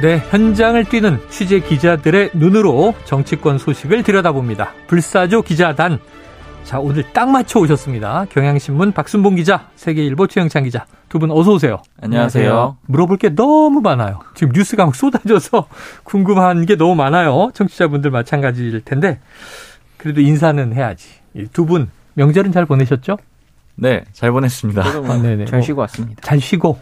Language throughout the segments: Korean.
네, 현장을 뛰는 취재 기자들의 눈으로 정치권 소식을 들여다봅니다. 불사조 기자단. 자, 오늘 딱 맞춰 오셨습니다. 경향신문 박순봉 기자, 세계일보 최영찬 기자. 두 분 어서 오세요. 안녕하세요. 물어볼 게 너무 많아요. 지금 뉴스가 막 쏟아져서 궁금한 게 너무 많아요. 청취자분들 마찬가지일 텐데. 그래도 인사는 해야지. 두 분 명절은 잘 보내셨죠? 네, 잘 보냈습니다. 아, 잘 쉬고 왔습니다. 잘 쉬고.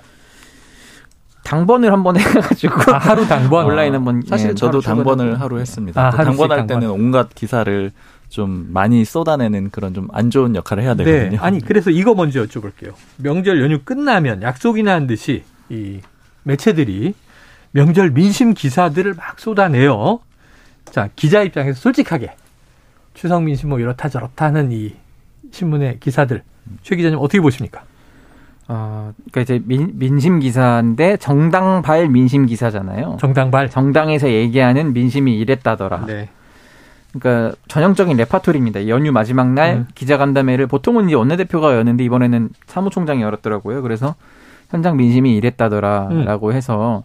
당번을 한 번 해가지고 아, 하루 당번 온라인 한번 사실 예, 저도 당번을 하루 했습니다. 아, 당번할 당번. 때는 온갖 기사를 좀 많이 쏟아내는 그런 좀 안 좋은 역할을 해야 되거든요. 네. 아니 그래서 이거 먼저 여쭤볼게요. 명절 연휴 끝나면 약속이나 한 듯이 이 매체들이 명절 민심 기사들을 막 쏟아내요. 자 기자 입장에서 솔직하게 추석 민심 뭐 이렇다 저렇다 하는 이 신문의 기사들 최 기자님 어떻게 보십니까? 어, 그러니까 이제 민, 민심 기사인데 정당발 민심 기사잖아요. 정당발. 정당에서 얘기하는 민심이 이랬다더라. 네. 그러니까 전형적인 레파토리입니다. 연휴 마지막 날 음. 기자간담회를 보통은 이제 원내대표가 여는데 이번에는 사무총장이 열었더라고요. 그래서 현장 민심이 음. 이랬다더라라고 해서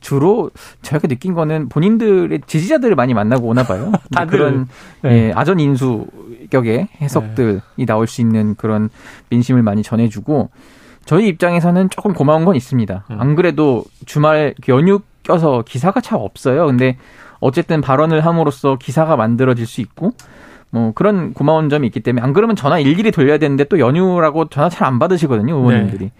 주로 제가 느낀 거는 본인들의 지지자들을 많이 만나고 오나 봐요. 그런 네. 예, 아전 인수격의 해석들이 나올 수 있는 그런 민심을 많이 전해주고 저희 입장에서는 조금 고마운 건 있습니다. 음. 안 그래도 주말 그 연휴 껴서 기사가 참 없어요. 근데 어쨌든 발언을 함으로써 기사가 만들어질 수 있고 뭐 그런 고마운 점이 있기 때문에 안 그러면 전화 일일이 돌려야 되는데 또 연휴라고 전화 잘 안 받으시거든요 의원님들이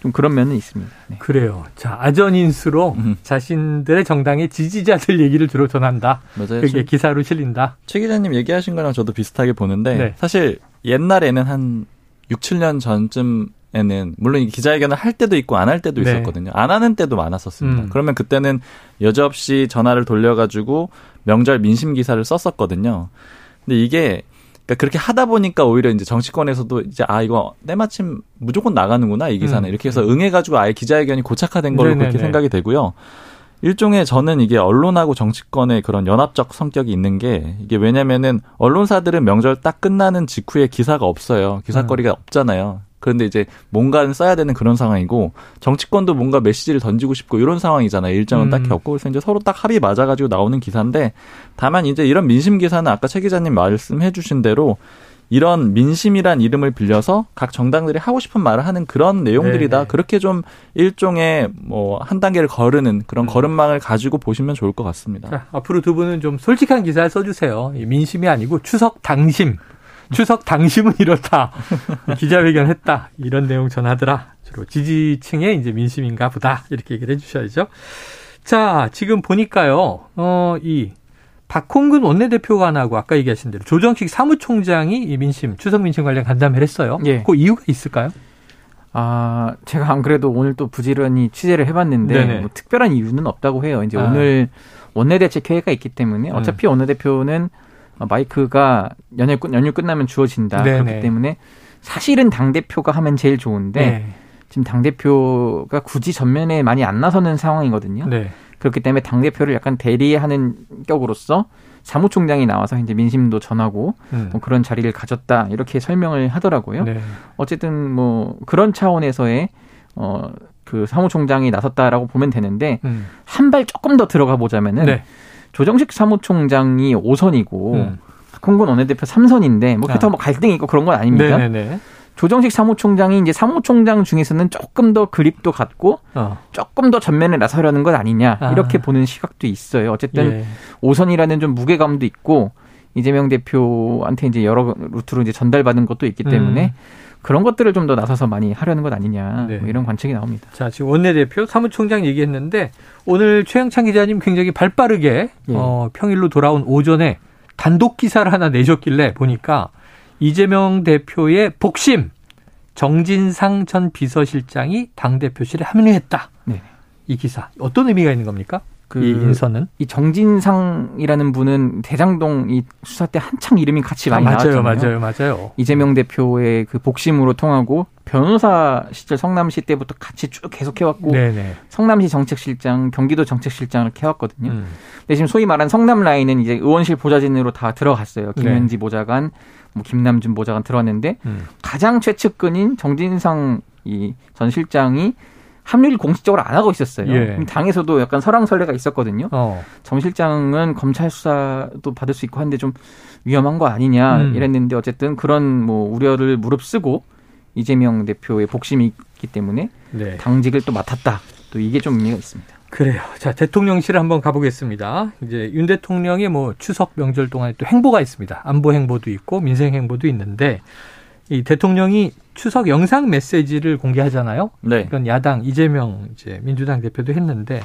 좀 그런 면은 있습니다. 네. 그래요. 자 아전인수로 음. 자신들의 정당의 지지자들 얘기를 주로 전한다. 맞아요. 그게 최, 기사로 실린다. 최 기자님 얘기하신 거랑 저도 비슷하게 보는데 네. 사실 옛날에는 한 6, 7년 전쯤 에는 물론 이 기자회견을 할 때도 있고 안 할 때도 네. 있었거든요. 안 하는 때도 많았었습니다. 음. 그러면 그때는 여지없이 전화를 돌려가지고 명절 민심 기사를 썼었거든요. 근데 이게 그러니까 그렇게 하다 보니까 오히려 이제 정치권에서도 이제 아 이거 때마침 무조건 나가는구나 이 기사는 음. 이렇게 해서 응해가지고 아예 기자회견이 고착화된 걸로 네네네. 그렇게 생각이 되고요. 일종의 저는 이게 언론하고 정치권의 그런 연합적 성격이 있는 게 이게 왜냐면은 언론사들은 명절 딱 끝나는 직후에 기사가 없어요. 기사거리가 없잖아요. 그런데 이제 뭔가는 써야 되는 그런 상황이고 정치권도 뭔가 메시지를 던지고 싶고 이런 상황이잖아요. 일정은 음. 딱히 없고 그래서 이제 서로 딱 합의 맞아가지고 나오는 기사인데 다만 이제 이런 민심 기사는 아까 최 기자님 말씀해주신 대로 이런 민심이란 이름을 빌려서 각 정당들이 하고 싶은 말을 하는 그런 내용들이다. 네네. 그렇게 좀 일종의 뭐 한 단계를 거르는 그런 음. 걸음망을 가지고 보시면 좋을 것 같습니다. 자, 앞으로 두 분은 좀 솔직한 기사를 써주세요. 이 민심이 아니고 추석 당심. 추석 당심은 이렇다. 기자회견 했다. 이런 내용 전하더라. 주로 지지층의 이제 민심인가 보다. 이렇게 얘기를 해주셔야죠. 자, 지금 보니까요, 어, 이 박홍근 원내대표관하고 아까 얘기하신 대로 조정식 사무총장이 이 민심, 추석 민심 관련 간담회를 했어요. 예. 그 이유가 있을까요? 아 제가 안 그래도 오늘 또 부지런히 취재를 해봤는데. 뭐 특별한 이유는 없다고 해요. 이제 아. 오늘 원내대책 회의가 있기 때문에 음. 어차피 원내대표는 마이크가 연휴, 끝- 연휴 끝나면 주어진다. 네네. 그렇기 때문에 사실은 당 대표가 하면 제일 좋은데 네. 지금 당 대표가 굳이 전면에 많이 안 나서는 상황이거든요. 네. 그렇기 때문에 당 대표를 약간 대리하는 격으로서 사무총장이 나와서 이제 민심도 전하고 음. 뭐 그런 자리를 가졌다 이렇게 설명을 하더라고요. 네. 어쨌든 뭐 그런 차원에서의 어 그 사무총장이 나섰다라고 보면 되는데 음. 한발 조금 더 들어가 보자면은 네. 조정식 사무총장이 5선이고 음. 박홍근 원내대표 3선인데 뭐 아. 그렇다고 뭐 갈등이 있고 그런 건 아닙니다. 네네네. 조정식 사무총장이 이제 사무총장 중에서는 조금 더 그립도 갖고 어. 조금 더 전면에 나서려는 것 아니냐 아. 이렇게 보는 시각도 있어요. 어쨌든 예. 5선이라는 좀 무게감도 있고 이재명 대표한테 이제 여러 루트로 이제 전달받은 것도 있기 때문에 그런 것들을 좀 더 나서서 많이 하려는 것 아니냐 음. 네. 뭐 이런 관측이 나옵니다. 자, 지금 원내대표 사무총장 얘기했는데 오늘 최영찬 기자님 굉장히 발빠르게 예. 어, 평일로 돌아온 오전에 단독 기사를 하나 내셨길래 보니까 이재명 대표의 복심 정진상 전 비서실장이 당 대표실에 합류했다. 네. 이 기사. 어떤 의미가 있는 겁니까? 그 이 인선은? 이 정진상이라는 분은 대장동 이 수사 때 한창 이름이 같이 많이 아, 맞아요, 나왔잖아요. 맞아요, 맞아요. 이재명 대표의 그 복심으로 통하고 변호사 시절 성남시 때부터 같이 쭉 계속 해왔고 네네. 성남시 정책실장, 경기도 정책실장을 해왔거든요. 음. 근데 지금 소위 말하는 성남 라인은 이제 의원실 보좌진으로 다 들어갔어요. 네. 김현지 보좌관, 뭐 김남준 보좌관 들어왔는데 음. 가장 최측근인 정진상 이 전 실장이 합류를 공식적으로 안 하고 있었어요. 예. 당에서도 약간 설왕설래가 있었거든요. 어. 정 실장은 검찰 수사도 받을 수 있고 한데 좀 위험한 거 아니냐 음. 이랬는데 어쨌든 그런 뭐 우려를 무릅쓰고 이재명 대표의 복심이 있기 때문에 네. 당직을 또 맡았다. 또 이게 좀 의미가 있습니다. 그래요. 자, 대통령실 한번 가보겠습니다. 이제 윤 대통령의 뭐 추석 명절 동안에 또 행보가 있습니다. 안보 행보도 있고 민생 행보도 있는데 이 대통령이 추석 영상 메시지를 공개하잖아요. 네. 이건 야당 이재명 이제 민주당 대표도 했는데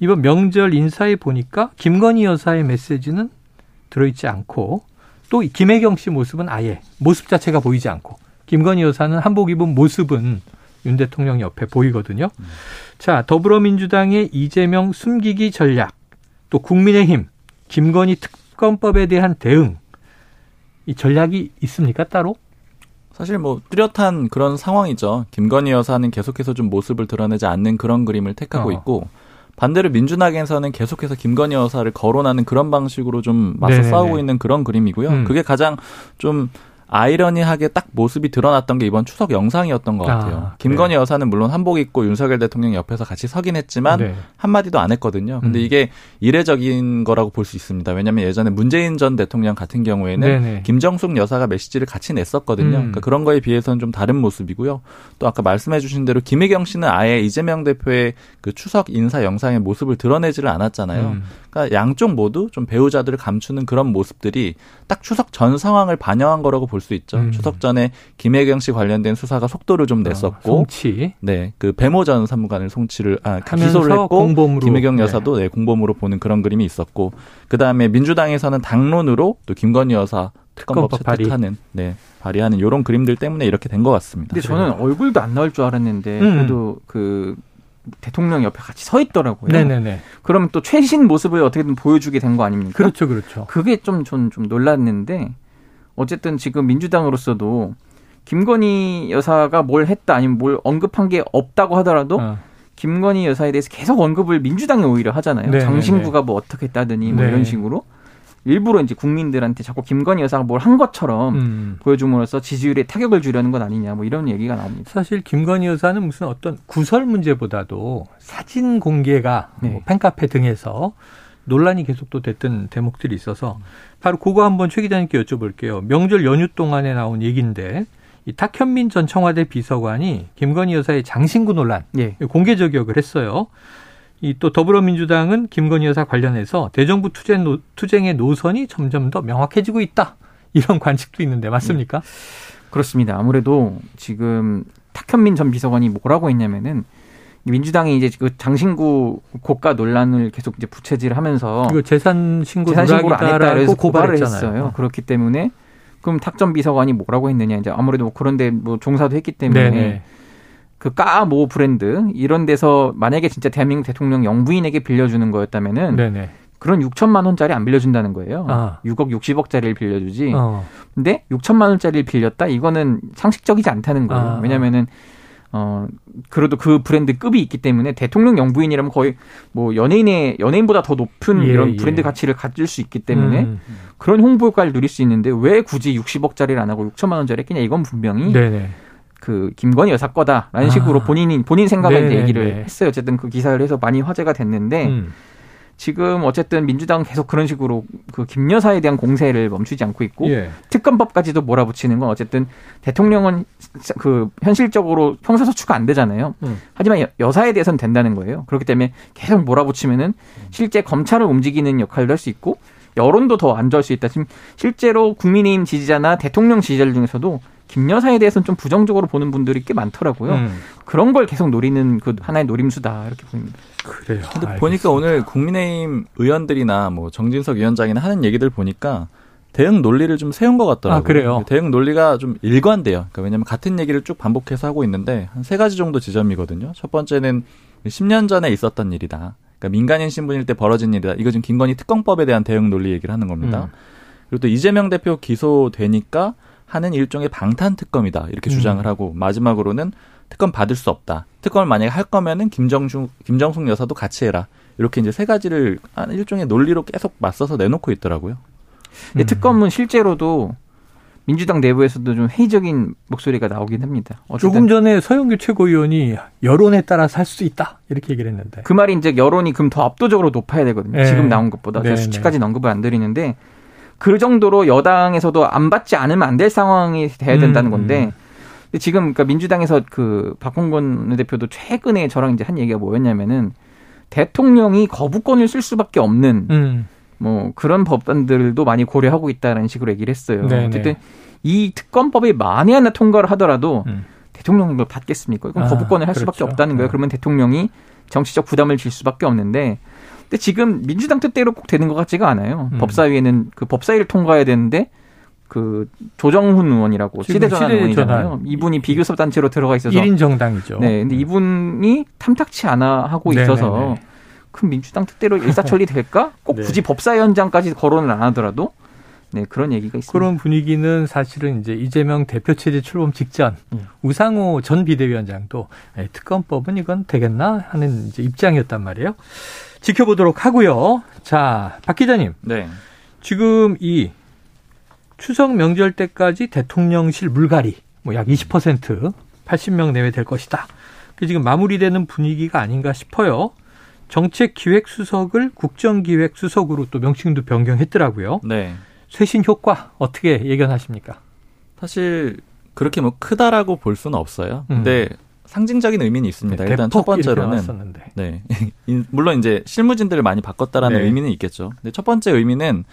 이번 명절 인사에 보니까 김건희 여사의 메시지는 들어있지 않고 또 김혜경 씨 모습은 아예 모습 자체가 보이지 않고 김건희 여사는 한복 입은 모습은 윤 대통령 옆에 보이거든요. 자, 더불어민주당의 이재명 숨기기 전략, 또 국민의힘 김건희 특검법에 대한 대응, 이 전략이 있습니까 따로? 사실 뭐 뚜렷한 그런 상황이죠. 김건희 여사는 계속해서 좀 모습을 드러내지 않는 그런 그림을 택하고 어. 있고 반대로 민주당에서는 계속해서 김건희 여사를 거론하는 그런 방식으로 좀 맞서 네네네. 싸우고 있는 그런 그림이고요. 음. 그게 가장 좀 아이러니하게 딱 모습이 드러났던 게 이번 추석 영상이었던 것 아, 같아요. 김건희 그래요? 여사는 물론 한복 입고 윤석열 대통령 옆에서 같이 서긴 했지만 네. 한마디도 안 했거든요. 근데 음. 이게 이례적인 거라고 볼 수 있습니다. 왜냐하면 예전에 문재인 전 대통령 같은 경우에는 네네. 김정숙 여사가 메시지를 같이 냈었거든요. 음. 그러니까 그런 거에 비해서는 좀 다른 모습이고요. 또 아까 말씀해주신 대로 김혜경 씨는 아예 이재명 대표의 그 추석 인사 영상의 모습을 드러내지를 않았잖아요. 음. 그러니까 양쪽 모두 좀 배우자들을 감추는 그런 모습들이 딱 추석 전 상황을 반영한 거라고 볼수 있죠. 음. 추석 전에 김혜경 씨 관련된 수사가 속도를 좀 냈었고, 어, 송치 네, 그 배모 전 사무관을 송치를 아, 그 기소를 했고 공범으로 김혜경 네. 여사도 네, 공범으로 보는 그런 그림이 있었고 그 다음에 민주당에서는 당론으로 또 김건희 여사 특검법. 채택하는 네 발의하는 이런 그림들 때문에 이렇게 된 것 같습니다. 근데 저는 얼굴도 안 나올 줄 알았는데 음. 그래도 그 대통령 옆에 같이 서 있더라고요. 네네네. 그러면 또 최신 모습을 어떻게든 보여주게 된 거 아닙니까? 그렇죠, 그렇죠. 그게 좀전좀 놀랐는데 어쨌든 지금 민주당으로서도 김건희 여사가 뭘 했다 아니면 뭘 언급한 게 없다고 하더라도 어. 김건희 여사에 대해서 계속 언급을 민주당이 오히려 하잖아요. 네네네. 장신구가 뭐 어떻게 했다더니 뭐 네. 이런 식으로 일부러 이제 국민들한테 자꾸 김건희 여사가 뭘 한 것처럼 음. 보여줌으로써 지지율에 타격을 주려는 건 아니냐 뭐 이런 얘기가 나옵니다. 사실 김건희 여사는 무슨 어떤 구설 문제보다도 사진 공개가 네. 뭐 팬카페 등에서 논란이 계속 또 됐던 대목들이 있어서 바로 그거 한번 최 기자님께 여쭤볼게요. 명절 연휴 동안에 나온 얘기인데 이 탁현민 전 청와대 비서관이 김건희 여사의 장신구 논란 예. 공개 저격을 했어요. 이 또 더불어민주당은 김건희 여사 관련해서 대정부 투쟁 노, 투쟁의 노선이 점점 더 명확해지고 있다. 이런 관측도 있는데 맞습니까? 그렇습니다. 아무래도 지금 탁현민 전 비서관이 뭐라고 했냐면은 민주당이 이제 그 장신구 고가 논란을 계속 이제 부채질하면서 이거 재산 신고 재산 신고를 안 했다 그래서 고발을. 했어요. 그렇기 때문에 그럼 탁전 비서관이 뭐라고 했느냐 이제 아무래도 뭐 그런데 뭐 종사도 했기 때문에 네네. 그 까모 브랜드 이런 데서 만약에 진짜 대한민국 대통령 영부인에게 빌려주는 거였다면은 네네. 그런 6천만 원짜리 안 빌려준다는 거예요. 아. 6억 60억짜리를 빌려주지. 어. 근데 6천만 원짜리를 빌렸다? 이거는 상식적이지 않다는 거예요. 아. 왜냐면은 어 그래도 그 브랜드 급이 있기 때문에 대통령 영부인이라면 거의 뭐 연예인의 연예인보다 더 높은 예, 이런 예. 브랜드 가치를 가질 수 있기 때문에 음. 그런 홍보 효과를 누릴 수 있는데 왜 굳이 60억짜리를 안 하고 6천만 원짜리 했겠냐? 이건 분명히 네네. 그 김건희 여사 거다라는 아. 식으로 본인이 본인 생각에 이제 네네네. 얘기를 했어요. 어쨌든 그 기사를 해서 많이 화제가 됐는데 음. 지금 어쨌든 민주당은 계속 그런 식으로 그 김 여사에 대한 공세를 멈추지 않고 있고 예. 특검법까지도 몰아붙이는 건 어쨌든 대통령은 그 현실적으로 형사 소추가 안 되잖아요. 음. 하지만 여- 여사에 대해서는 된다는 거예요. 그렇기 때문에 계속 몰아붙이면은 실제 검찰을 움직이는 역할도 할 수 있고 여론도 더 안 좋을 수 있다. 지금 실제로 국민의힘 지지자나 대통령 지지자들 중에서도 김 여사에 대해서는 좀 부정적으로 보는 분들이 꽤 많더라고요. 음. 그런 걸 계속 노리는 그 하나의 노림수다 이렇게 보입니다. 그래요. 근데 알겠습니다. 보니까 오늘 국민의힘 의원들이나 뭐 정진석 위원장이나 하는 얘기들 보니까 대응 논리를 좀 세운 것 같더라고요. 아, 그래요? 대응 논리가 좀 일관돼요. 그러니까 왜냐하면 같은 얘기를 쭉 반복해서 하고 있는데 한 세 가지 정도 지점이거든요. 첫 번째는 10년 전에 있었던 일이다. 그러니까 민간인 신분일 때 벌어진 일이다. 이거 지금 김건희 특검법에 대한 대응 논리 얘기를 하는 겁니다. 음. 그리고 또 이재명 대표 기소되니까 하는 일종의 방탄 특검이다. 이렇게 음. 주장을 하고 마지막으로는 특검 받을 수 없다. 특검을 만약에 할 거면은 김정숙 김정숙 여사도 같이 해라. 이렇게 이제 세 가지를 한 일종의 논리로 계속 맞서서 내놓고 있더라고요. 음. 특검은 실제로도 민주당 내부에서도 좀 회의적인 목소리가 나오긴 합니다. 조금 전에 서영규 최고위원이 여론에 따라서 할 수 있다 이렇게 얘기를 했는데. 그 말이 이제 여론이 그럼 더 압도적으로 높아야 되거든요. 네. 지금 나온 것보다. 제가 네, 수치까지는 언급을 안 드리는데 그 정도로 여당에서도 안 받지 않으면 안 될 상황이 돼야 된다는 음, 건데 음. 근데 지금 그러니까 민주당에서 그 박홍근 대표도 최근에 저랑 이제 한 얘기가 뭐였냐면은 대통령이 거부권을 쓸 수밖에 없는 음. 뭐 그런 법안들도 많이 고려하고 있다는 식으로 얘기를 했어요. 네네. 어쨌든 이 특검법이 만에 하나 통과를 하더라도 음. 대통령이 이걸 받겠습니까? 이건 아, 거부권을 할 수밖에 그렇죠. 없다는 거예요. 네. 그러면 대통령이 정치적 부담을 질 수밖에 없는데 근데 지금 민주당 뜻대로 꼭 되는 것 같지가 않아요. 음. 법사위에는 그 법사위를 통과해야 되는데 그 조정훈 의원이라고 시대전환. 의원이잖아요. 이분이 비교섭 단체로 들어가 있어서 1인 정당이죠. 네, 근데 이분이 탐탁치 않아 하고 네네네. 있어서 그럼 민주당 뜻대로 일사천리 될까? 꼭 네. 굳이 법사위원장까지 거론을 안 하더라도 네 그런 얘기가 있습니다. 그런 분위기는 사실은 이제 이재명 대표 체제 출범 직전 음. 우상호 전 비대위원장도 에, 특검법은 이건 되겠나 하는 이제 입장이었단 말이에요. 지켜보도록 하고요. 자, 박 기자님. 네. 지금 이 추석 명절 때까지 대통령실 물갈이 뭐 약 20% 80명 내외 될 것이다. 그 지금 마무리되는 분위기가 아닌가 싶어요. 정책기획수석을 국정기획수석으로 또 명칭도 변경했더라고요. 네. 쇄신 효과 어떻게 예견하십니까? 사실 그렇게 뭐 크다라고 볼 수는 없어요. 음. 근데 상징적인 의미는 있습니다. 일단 첫 번째로는. 네. 인- 물론 이제 실무진들을 많이 바꿨다라는 네. 의미는 있겠죠. 근데 첫 번째 의미는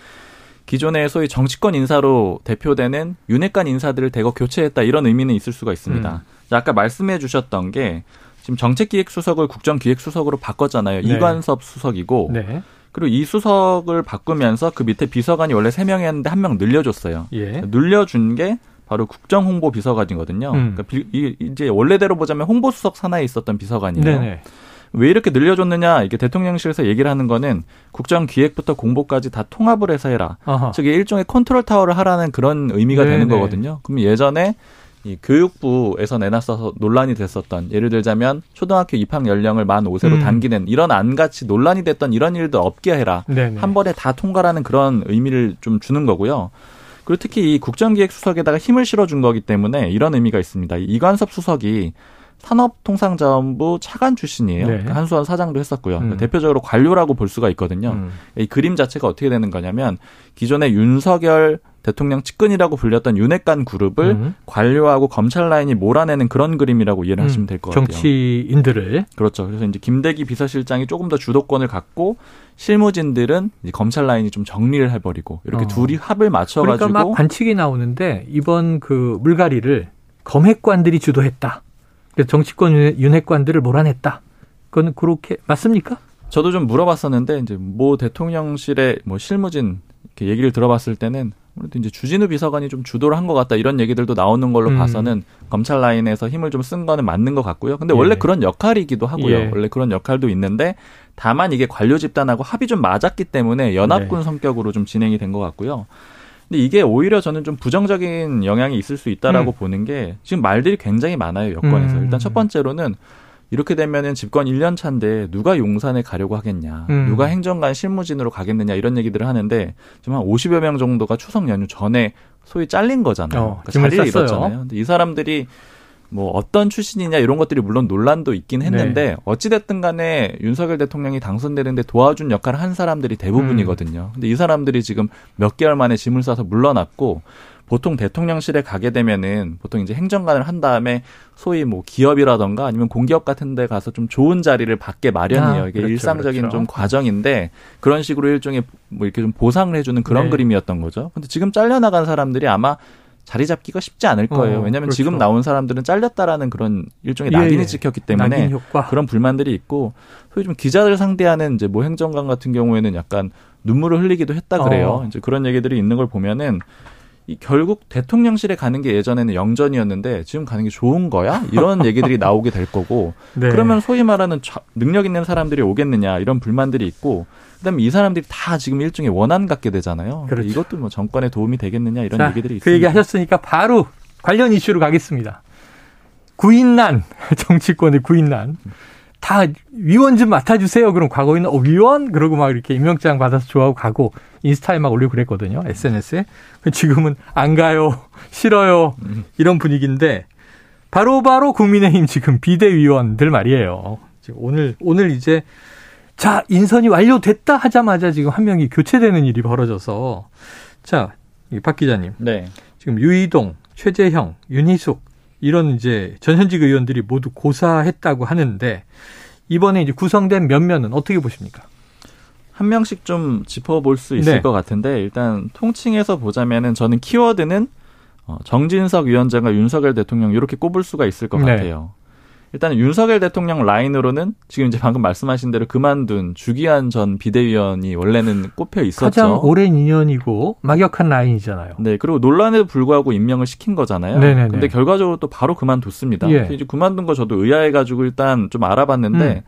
기존의 소위 정치권 인사로 대표되는 윤핵관 인사들을 대거 교체했다 이런 의미는 있을 수가 있습니다. 음. 자, 아까 말씀해 주셨던 게 지금 정책기획수석을 국정기획수석으로 바꿨잖아요. 네. 이관섭 수석이고 네. 그리고 이 수석을 바꾸면서 그 밑에 비서관이 원래 세명이었는데 한 명 늘려줬어요. 예. 늘려준 게 바로 국정홍보 비서관이거든요. 음. 그러니까 비- 이- 이제 원래대로 보자면 홍보수석 산하에 있었던 비서관이에요. 네네. 왜 이렇게 늘려줬느냐 이게 대통령실에서 얘기를 하는 거는 국정 기획부터 공보까지 다 통합을 해서 해라. 어허. 즉 일종의 컨트롤 타워를 하라는 그런 의미가 네네. 되는 거거든요. 그럼 예전에 이 교육부에서 내놨어서 논란이 됐었던 예를 들자면 초등학교 입학 연령을 만 5세로 음. 당기는 이런 안같이 논란이 됐던 이런 일도 없게 해라. 네네. 한 번에 다 총괄하라는 그런 의미를 좀 주는 거고요. 그리고 특히 이 국정기획수석에다가 힘을 실어준 거기 때문에 이런 의미가 있습니다. 이 이관섭 수석이 산업통상자원부 차관 출신이에요. 네. 그러니까 한수원 사장도 했었고요. 음. 대표적으로 관료라고 볼 수가 있거든요. 음. 이 그림 자체가 어떻게 되는 거냐면 기존의 윤석열 대통령 측근이라고 불렸던 윤핵관 그룹을 음. 관료하고 검찰 라인이 몰아내는 그런 그림이라고 이해를 하시면 될 것 같아요. 정치인들을 그렇죠. 그래서 이제 김대기 비서실장이 조금 더 주도권을 갖고 실무진들은 검찰 라인이 좀 정리를 해버리고 이렇게 어. 둘이 합을 맞춰가지고 그러니까 막 반칙이 나오는데 이번 그 물갈이를 검핵관들이 주도했다. 그래서 정치권 윤- 윤핵관들을 몰아냈다. 그거는 그렇게 맞습니까? 저도 좀 물어봤었는데 이제 모 대통령실의 뭐 실무진 이렇게 얘기를 들어봤을 때는 아무래도 이제 주진우 비서관이 좀 주도를 한 것 같다 이런 얘기들도 나오는 걸로 음. 봐서는 검찰 라인에서 힘을 좀 쓴 거는 맞는 것 같고요. 근데 예. 원래 그런 역할이기도 하고요. 예. 원래 그런 역할도 있는데 다만 이게 관료 집단하고 합이 좀 맞았기 때문에 연합군 네. 성격으로 좀 진행이 된 것 같고요. 근데 이게 오히려 저는 좀 부정적인 영향이 있을 수 있다라고 음. 보는 게 지금 말들이 굉장히 많아요 여권에서 음. 일단 첫 번째로는 이렇게 되면은 집권 1년 차인데 누가 용산에 가려고 하겠냐, 음. 누가 행정관 실무진으로 가겠느냐 이런 얘기들을 하는데 지금 한 50여 명 정도가 추석 연휴 전에 소위 잘린 거잖아요. 어, 그러니까 자리를 쌌어요. 잃었잖아요. 근데 이 사람들이 뭐 어떤 출신이냐 이런 것들이 물론 논란도 있긴 했는데 네. 어찌됐든 간에 윤석열 대통령이 당선되는데 도와준 역할을 한 사람들이 대부분이거든요. 음. 근데 이 사람들이 지금 몇 개월 만에 짐을 싸서 물러났고 보통 대통령실에 가게 되면은 보통 이제 행정관을 한 다음에 소위 뭐 기업이라던가 아니면 공기업 같은 데 가서 좀 좋은 자리를 받게 마련이에요. 아, 이게 그렇죠, 일상적인 그렇죠. 좀 과정인데 그런 식으로 일종의 뭐 이렇게 좀 보상을 해주는 그런 네. 그림이었던 거죠. 근데 지금 잘려나간 사람들이 아마 자리 잡기가 쉽지 않을 거예요. 어, 왜냐하면 그렇죠. 지금 나온 사람들은 잘렸다라는 그런 일종의 예, 낙인이 예. 찍혔기 때문에. 그런 불만들이 있고 소위 좀 기자들 상대하는 이제 모 행정관 같은 경우에는 약간 눈물을 흘리기도 했다 그래요. 어. 이제 그런 얘기들이 있는 걸 보면은 이 결국 대통령실에 가는 게 예전에는 영전이었는데 지금 가는 게 좋은 거야? 이런 얘기들이 나오게 될 거고 네. 그러면 소위 말하는 좌- 능력 있는 사람들이 오겠느냐 이런 불만들이 있고 그다음에 이 사람들이 다 지금 일종의 원한 갖게 되잖아요. 그렇죠. 이것도 뭐 정권에 도움이 되겠느냐 이런 자, 얘기들이 그 있습니다. 얘기 하셨으니까 바로 관련 이슈로 가겠습니다. 구인난 정치권의 구인난 다 위원 좀 맡아주세요. 그럼 과거에는 어, 위원 그러고 막 이렇게 임명장 받아서 좋아하고 가고 인스타에 막 올리고 그랬거든요. SNS에 지금은 안 가요, 싫어요 이런 분위기인데 바로바로 국민의힘 지금 비대위원들 말이에요. 지금 오늘 오늘 이제 자 인선이 완료됐다 하자마자 지금 한 명이 교체되는 일이 벌어져서 자 박 기자님 네. 지금 유이동, 최재형, 윤희숙 이런 이제 전현직 의원들이 모두 고사했다고 하는데 이번에 이제 구성된 면면은 어떻게 보십니까? 한 명씩 좀 짚어볼 수 있을 네. 것 같은데 일단 통칭해서 보자면은 저는 키워드는 어, 정진석 위원장과 윤석열 대통령 이렇게 꼽을 수가 있을 것 네. 같아요. 일단 윤석열 대통령 라인으로는 지금 이제 방금 말씀하신 대로 그만둔 주기한 전 비대위원이 원래는 꼽혀 있었죠. 가장 오랜 인연이고 막역한 라인이잖아요. 네, 그리고 논란에도 불구하고 임명을 시킨 거잖아요. 네네네. 근데 결과적으로 또 바로 그만뒀습니다. 예. 이제 그만둔 거 저도 의아해가지고 일단 좀 알아봤는데 음.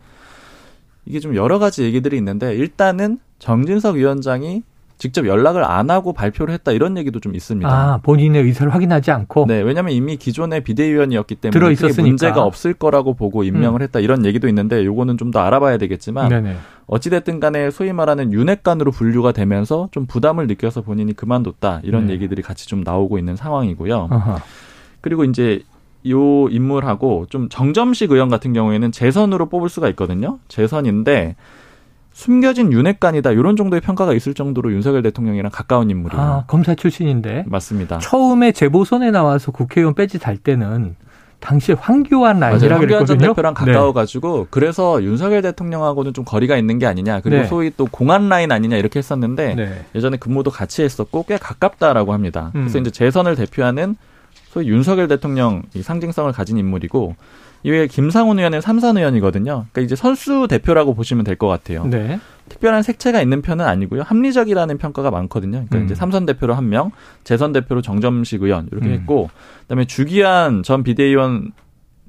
이게 좀 여러 가지 얘기들이 있는데 일단은 정진석 위원장이 직접 연락을 안 하고 발표를 했다 이런 얘기도 좀 있습니다. 아 본인의 의사를 확인하지 않고 네, 왜냐하면 이미 기존의 비대위원이었기 때문에 들어 있었으니까. 문제가 없을 거라고 보고 임명을 했다 이런 얘기도 있는데 요거는 좀 더 알아봐야 되겠지만 네네. 어찌됐든 간에 소위 말하는 윤핵관으로 분류가 되면서 좀 부담을 느껴서 본인이 그만뒀다 이런 네. 얘기들이 같이 좀 나오고 있는 상황이고요. 어허. 그리고 이제 요 인물하고 좀 정점식 의원 같은 경우에는 재선으로 뽑을 수가 있거든요. 재선인데 숨겨진 윤핵관이다 이런 정도의 평가가 있을 정도로 윤석열 대통령이랑 가까운 인물이에요. 아 검사 출신인데 맞습니다. 처음에 재보선에 나와서 국회의원 배지 달 때는 당시에 황교안. 라인이라 황교안 전. 대표랑 가까워가지고 그래서 윤석열 대통령하고는 좀 거리가 있는 게 아니냐. 그리고 네. 소위 또 공안 라인 아니냐 이렇게 했었는데 네. 네. 예전에 근무도 같이 했었고 꽤 가깝다라고 합니다. 그래서 음. 이제 재선을 대표하는 소위 윤석열 대통령 이 상징성을 가진 인물이고 이외에 김상훈 의원은 삼선 의원이거든요. 그러니까 이제 선수 대표라고 보시면 될 것 같아요. 네. 특별한 색채가 있는 편은 아니고요. 합리적이라는 평가가 많거든요. 그러니까 음. 이제 삼선 대표로 한 명, 재선 대표로 정점식 의원 이렇게 음. 했고, 그다음에 주기한 전 비대위원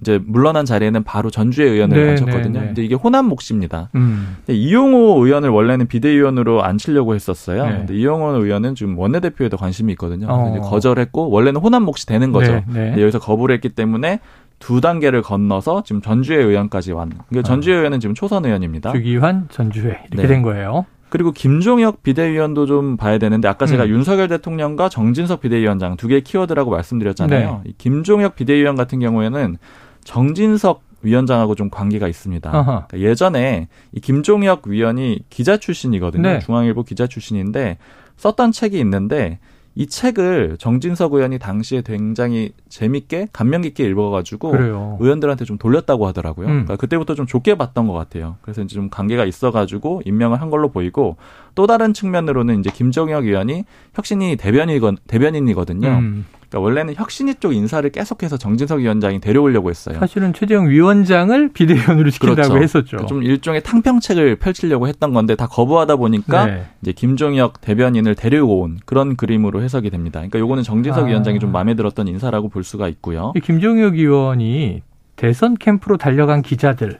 이제 물러난 자리에는 바로 전주의 의원을 네, 앉혔거든요. 네, 네. 근데 이게 호남 몫입니다. 음. 근데 이용호 의원을 원래는 비대위원으로 앉히려고 했었어요. 네. 근데 이용호 의원은 지금 원내대표에도 관심이 있거든요. 어. 이제 거절했고 원래는 호남 몫이 되는 거죠. 네, 네. 근데 여기서 거부를 했기 때문에 두 단계를 건너서 지금 전주의 의원까지 완. 그러니까 전주의 의원은 지금 초선 의원입니다. 주기환 전주회 이렇게 네. 된 거예요. 그리고 김종혁 비대위원도 좀 봐야 되는데 아까 제가 음. 윤석열 대통령과 정진석 비대위원장 두 개의 키워드라고 말씀드렸잖아요. 네. 이 김종혁 비대위원 같은 경우에는 정진석 위원장하고 좀 관계가 있습니다. 그러니까 예전에 이 김종혁 위원이 기자 출신이거든요. 네. 중앙일보 기자 출신인데 썼던 책이 있는데 이 책을 정진석 의원이 당시에 굉장히 재밌게 감명 깊게 읽어가지고 그래요. 의원들한테 좀 돌렸다고 하더라고요. 음. 그러니까 그때부터 좀 좋게 봤던 것 같아요. 그래서 이제 좀 관계가 있어가지고 임명을 한 걸로 보이고 또 다른 측면으로는 이제 김종혁 의원이 혁신이 대변이건 대변인이거든요. 음. 그러니까 원래는 혁신이 쪽 인사를 계속해서 정진석 위원장이 데려오려고 했어요. 사실은 최재형 위원장을 비대위원으로 시킨다고 그렇죠. 했었죠. 그러니까 좀 일종의 탕평책을 펼치려고 했던 건데 다 거부하다 보니까 네. 이제 김종혁 대변인을 데리고 온 그런 그림으로 해석이 됩니다. 그러니까 요거는 정진석 아. 위원장이 좀 마음에 들었던 인사라고 볼 수가 있고요. 이 김종혁 의원이 대선 캠프로 달려간 기자들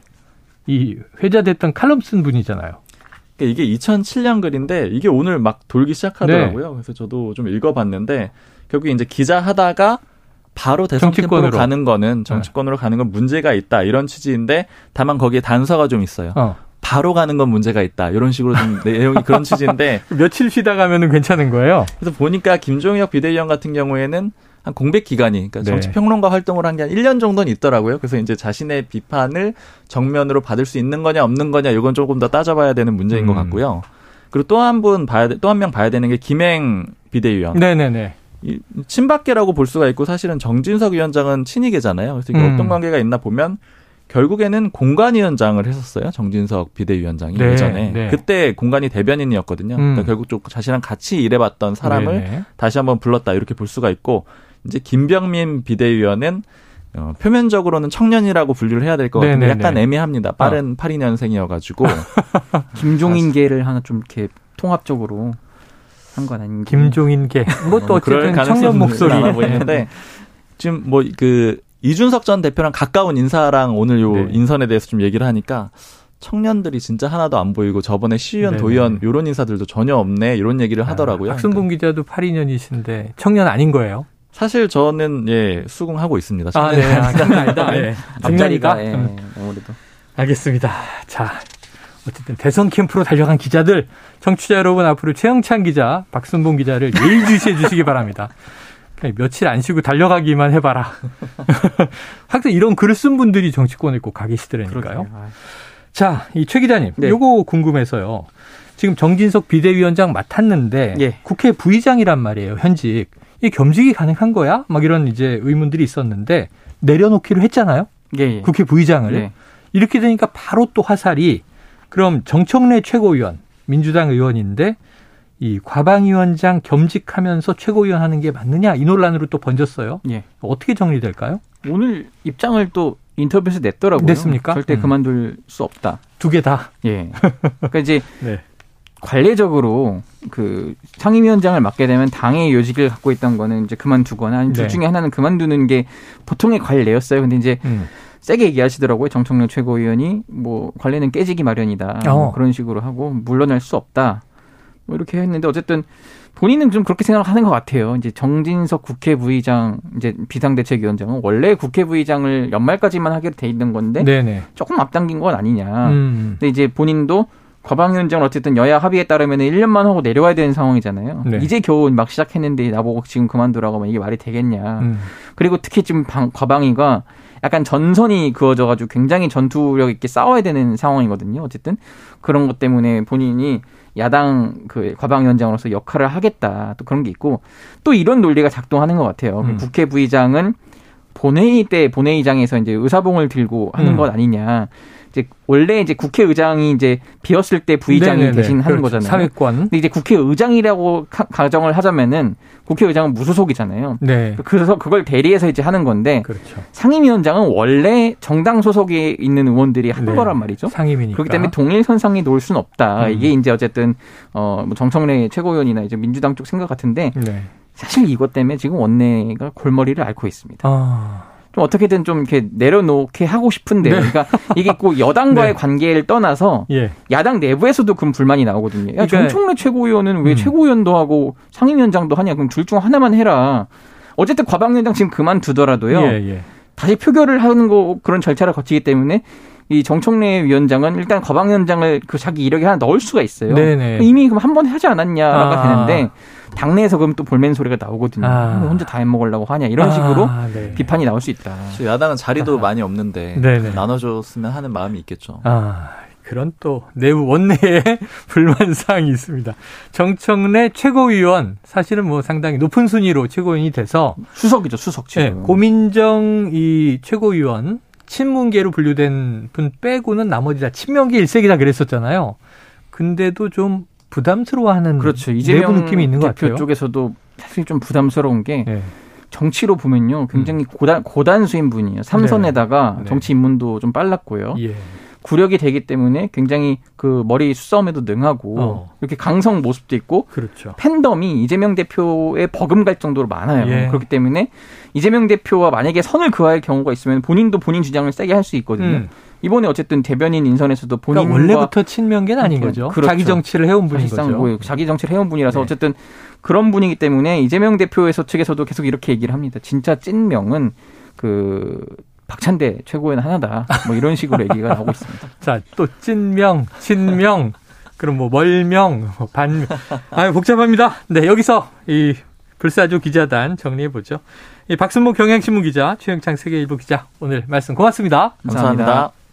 이 회자됐던 칼럼 쓴 분이잖아요. 그러니까 이게 2007년 글인데 이게 오늘 막 돌기 네. 시작하더라고요. 그래서 저도 좀 읽어봤는데 결국 이제 기자 하다가 바로 대선 정치권으로. 가는 거는 정치권으로 가는 건 문제가 있다 이런 취지인데 다만 거기에 단서가 좀 있어요. 어. 바로 가는 건 문제가 있다 이런 식으로 좀 내용이 그런 취지인데 며칠 쉬다 가면은 괜찮은 거예요. 그래서 보니까 김종혁 비대위원 같은 경우에는 한 공백 기간이 그러니까 네. 정치 평론가 활동을 한 게 한 1년 정도는 있더라고요. 그래서 이제 자신의 비판을 정면으로 받을 수 있는 거냐 없는 거냐 이건 조금 더 따져봐야 되는 문제인 것 음. 같고요. 그리고 또 한 분 봐야 또 한 명 봐야 되는 게 김행 비대위원. 네네네. 이 친박계라고 볼 수가 있고 사실은 정진석 위원장은 친이계잖아요. 그래서 이게 음. 어떤 관계가 있나 보면 결국에는 공관위원장을 했었어요. 정진석 비대위원장이 네, 예전에 네. 그때 공관위 대변인이었거든요. 음. 그러니까 결국 좀 자신랑 같이 일해봤던 사람을 네네. 다시 한번 불렀다 이렇게 볼 수가 있고 이제 김병민 비대위원은 어, 표면적으로는 청년이라고 분류를 해야 될 것 같은데 네네네. 약간 애매합니다. 빠른 82년생이어가지고 김종인계를 하나 좀 이렇게 통합적으로 한 건 아닌지. 김종인계. 뭐또 어, 어쨌든 청년 목소리. 보이는데 지금 뭐 그 이준석 전 대표랑 가까운 인사랑 오늘 요 네. 인선에 대해서 좀 얘기를 하니까 청년들이 진짜 하나도 안 보이고 저번에 시의원, 네네. 도의원 요런 인사들도 전혀 없네 이런 얘기를 하더라고요. 아, 박순봉 기자도 82년이신데 청년 아닌 거예요? 사실 저는 예 수긍하고 있습니다. 아, 네. 아, 아니다. 네. 앞자리가 청년이다. 예, 음. 아무래도. 알겠습니다. 자, 어쨌든 대선 캠프로 달려간 기자들, 청취자 여러분 앞으로 최영찬 기자, 박순봉 기자를 예의주시해 주시기 바랍니다. 며칠 안 쉬고 달려가기만 해봐라. 항상 이런 글을 쓴 분들이 정치권에 꼭가 계시더라니까요. 아, 자, 이 최 기자님, 네. 요거 궁금해서요. 지금 정진석 비대위원장 맡았는데 예. 국회 부의장이란 말이에요, 현직. 이 겸직이 가능한 거야? 막 이런 이제 의문들이 있었는데 내려놓기로 했잖아요. 예, 예. 국회 부의장을. 예. 이렇게 되니까 바로 또 화살이 그럼 정청래 최고위원 민주당 의원인데 이 과방위원장 겸직하면서 최고위원 하는 게 맞느냐 이 논란으로 또 번졌어요. 예. 어떻게 정리될까요? 오늘 입장을 또 인터뷰에서 냈더라고요. 냈습니까? 절대 음. 그만둘 수 없다. 두 개 다. 예. 그러니까 이제 네. 관례적으로 그 상임위원장을 맡게 되면 당의 요직을 갖고 있던 거는 이제 그만두거나 아니면 둘 네. 중에 하나는 그만두는 게 보통의 관례였어요. 근데 이제 음. 세게 얘기하시더라고요. 정청래 최고위원이 뭐 관례는 깨지기 마련이다. 어. 뭐 그런 식으로 하고 물러날 수 없다. 뭐 이렇게 했는데 어쨌든 본인은 좀 그렇게 생각을 하는 것 같아요. 이제 정진석 국회 부의장 이제 비상대책위원장은 원래 국회 부의장을 연말까지만 하게 돼 있는 건데 네네. 조금 앞당긴 건 아니냐. 음. 근데 이제 본인도 과방위원장을 어쨌든 여야 합의에 따르면 1년만 하고 내려와야 되는 상황이잖아요. 네. 이제 겨우 막 시작했는데 나보고 지금 그만두라고 하면 이게 말이 되겠냐. 음. 그리고 특히 지금 방- 과방위가 약간 전선이 그어져가지고 굉장히 전투력 있게 싸워야 되는 상황이거든요. 어쨌든 그런 것 때문에 본인이 야당 그 과방위원장으로서 역할을 하겠다. 또 그런 게 있고 또 이런 논리가 작동하는 것 같아요. 음. 국회 부의장은 본회의 때 본회의장에서 이제 의사봉을 들고 하는 음. 것 아니냐. 이제 원래 이제 국회의장이 이제 비었을 때 부의장이 네네네. 대신 하는 그렇죠. 거잖아요. 사회권. 근데 이제 국회의장이라고 가- 가정을 하자면은 국회의장은 무소속이잖아요. 네. 그래서 그걸 대리해서 이제 하는 건데 그렇죠. 상임위원장은 원래 정당 소속에 있는 의원들이 하는 네. 거란 말이죠. 상임이니까. 그렇기 때문에 동일 선상에 놓을 수는 없다. 음. 이게 이제 어쨌든 어뭐 정청래 최고위원이나 이제 민주당 쪽 생각 같은데 네. 사실 이것 때문에 지금 원내가 골머리를 앓고 있습니다. 아. 좀 어떻게든 좀 이렇게 내려놓게 하고 싶은데 네. 그러니까 이게 꼭 여당과의 네. 관계를 떠나서 예. 야당 내부에서도 그럼 불만이 나오거든요. 야, 그러니까- 정청래 최고위원은 왜 음. 최고위원도 하고 상임위원장도 하냐? 그럼 둘 중 하나만 해라. 어쨌든 과방위원장 지금 그만두더라도요. 예, 예. 다시 표결을 하는 거 그런 절차를 거치기 때문에 이 정청래 위원장은 일단 과방위원장을 그 자기 이력에 하나 넣을 수가 있어요. 네네. 이미 그럼 한 번 하지 않았냐가 아. 되는데 당내에서 그럼 또 볼멘 소리가 나오거든요. 아. 뭐 혼자 다 해먹으려고 하냐 이런 식으로 아, 네. 비판이 나올 수 있다. 야당은 자리도 많이 없는데 네네. 나눠줬으면 하는 마음이 있겠죠. 아, 그런 또 내부 원내에 불만 사항이 있습니다. 정청래 최고위원 사실은 뭐 상당히 높은 순위로 최고위원이 돼서 수석이죠 수석 예, 지금. 고민정 이 최고위원 친문계로 분류된 분 빼고는 나머지 다 친명계 일색이다 그랬었잖아요. 근데도 좀 부담스러워하는 그렇죠. 내부 느낌이 있는 것 같아요. 쪽에서도 사실 좀 부담스러운 게 예. 정치로 보면요 굉장히 고단 고단수인 분이에요. 삼선에다가 네. 정치 입문도 좀 빨랐고요. 예. 구력이 되기 때문에 굉장히 그 머리 수싸움에도 능하고 어. 이렇게 강성 모습도 있고 그렇죠. 팬덤이 이재명 대표에 버금갈 정도로 많아요. 예. 그렇기 때문에 이재명 대표와 만약에 선을 그어야 할 경우가 있으면 본인도 본인 주장을 세게 할 수 있거든요. 음. 이번에 어쨌든 대변인 인선에서도 본인과 그러니까 원래부터 친명계는 아닌 거죠. 그렇죠. 자기 정치를 해온 분인 거죠. 뭐 자기 정치를 해온 분이라서 네. 어쨌든 그런 분이기 때문에 이재명 대표에서 측에서도 계속 이렇게 얘기를 합니다. 진짜 찐명은 그 박찬대 최고위원 하나다. 뭐 이런 식으로 얘기가 나오고 있습니다. 자, 또 찐명, 친명, 그럼 뭐 멀명, 뭐 반명. 아, 복잡합니다. 네, 여기서 이 불사조 기자단 정리해 보죠. 이 박순모 경향신문 기자, 최영창 세계일보 기자 오늘 말씀 고맙습니다. 감사합니다. 감사합니다.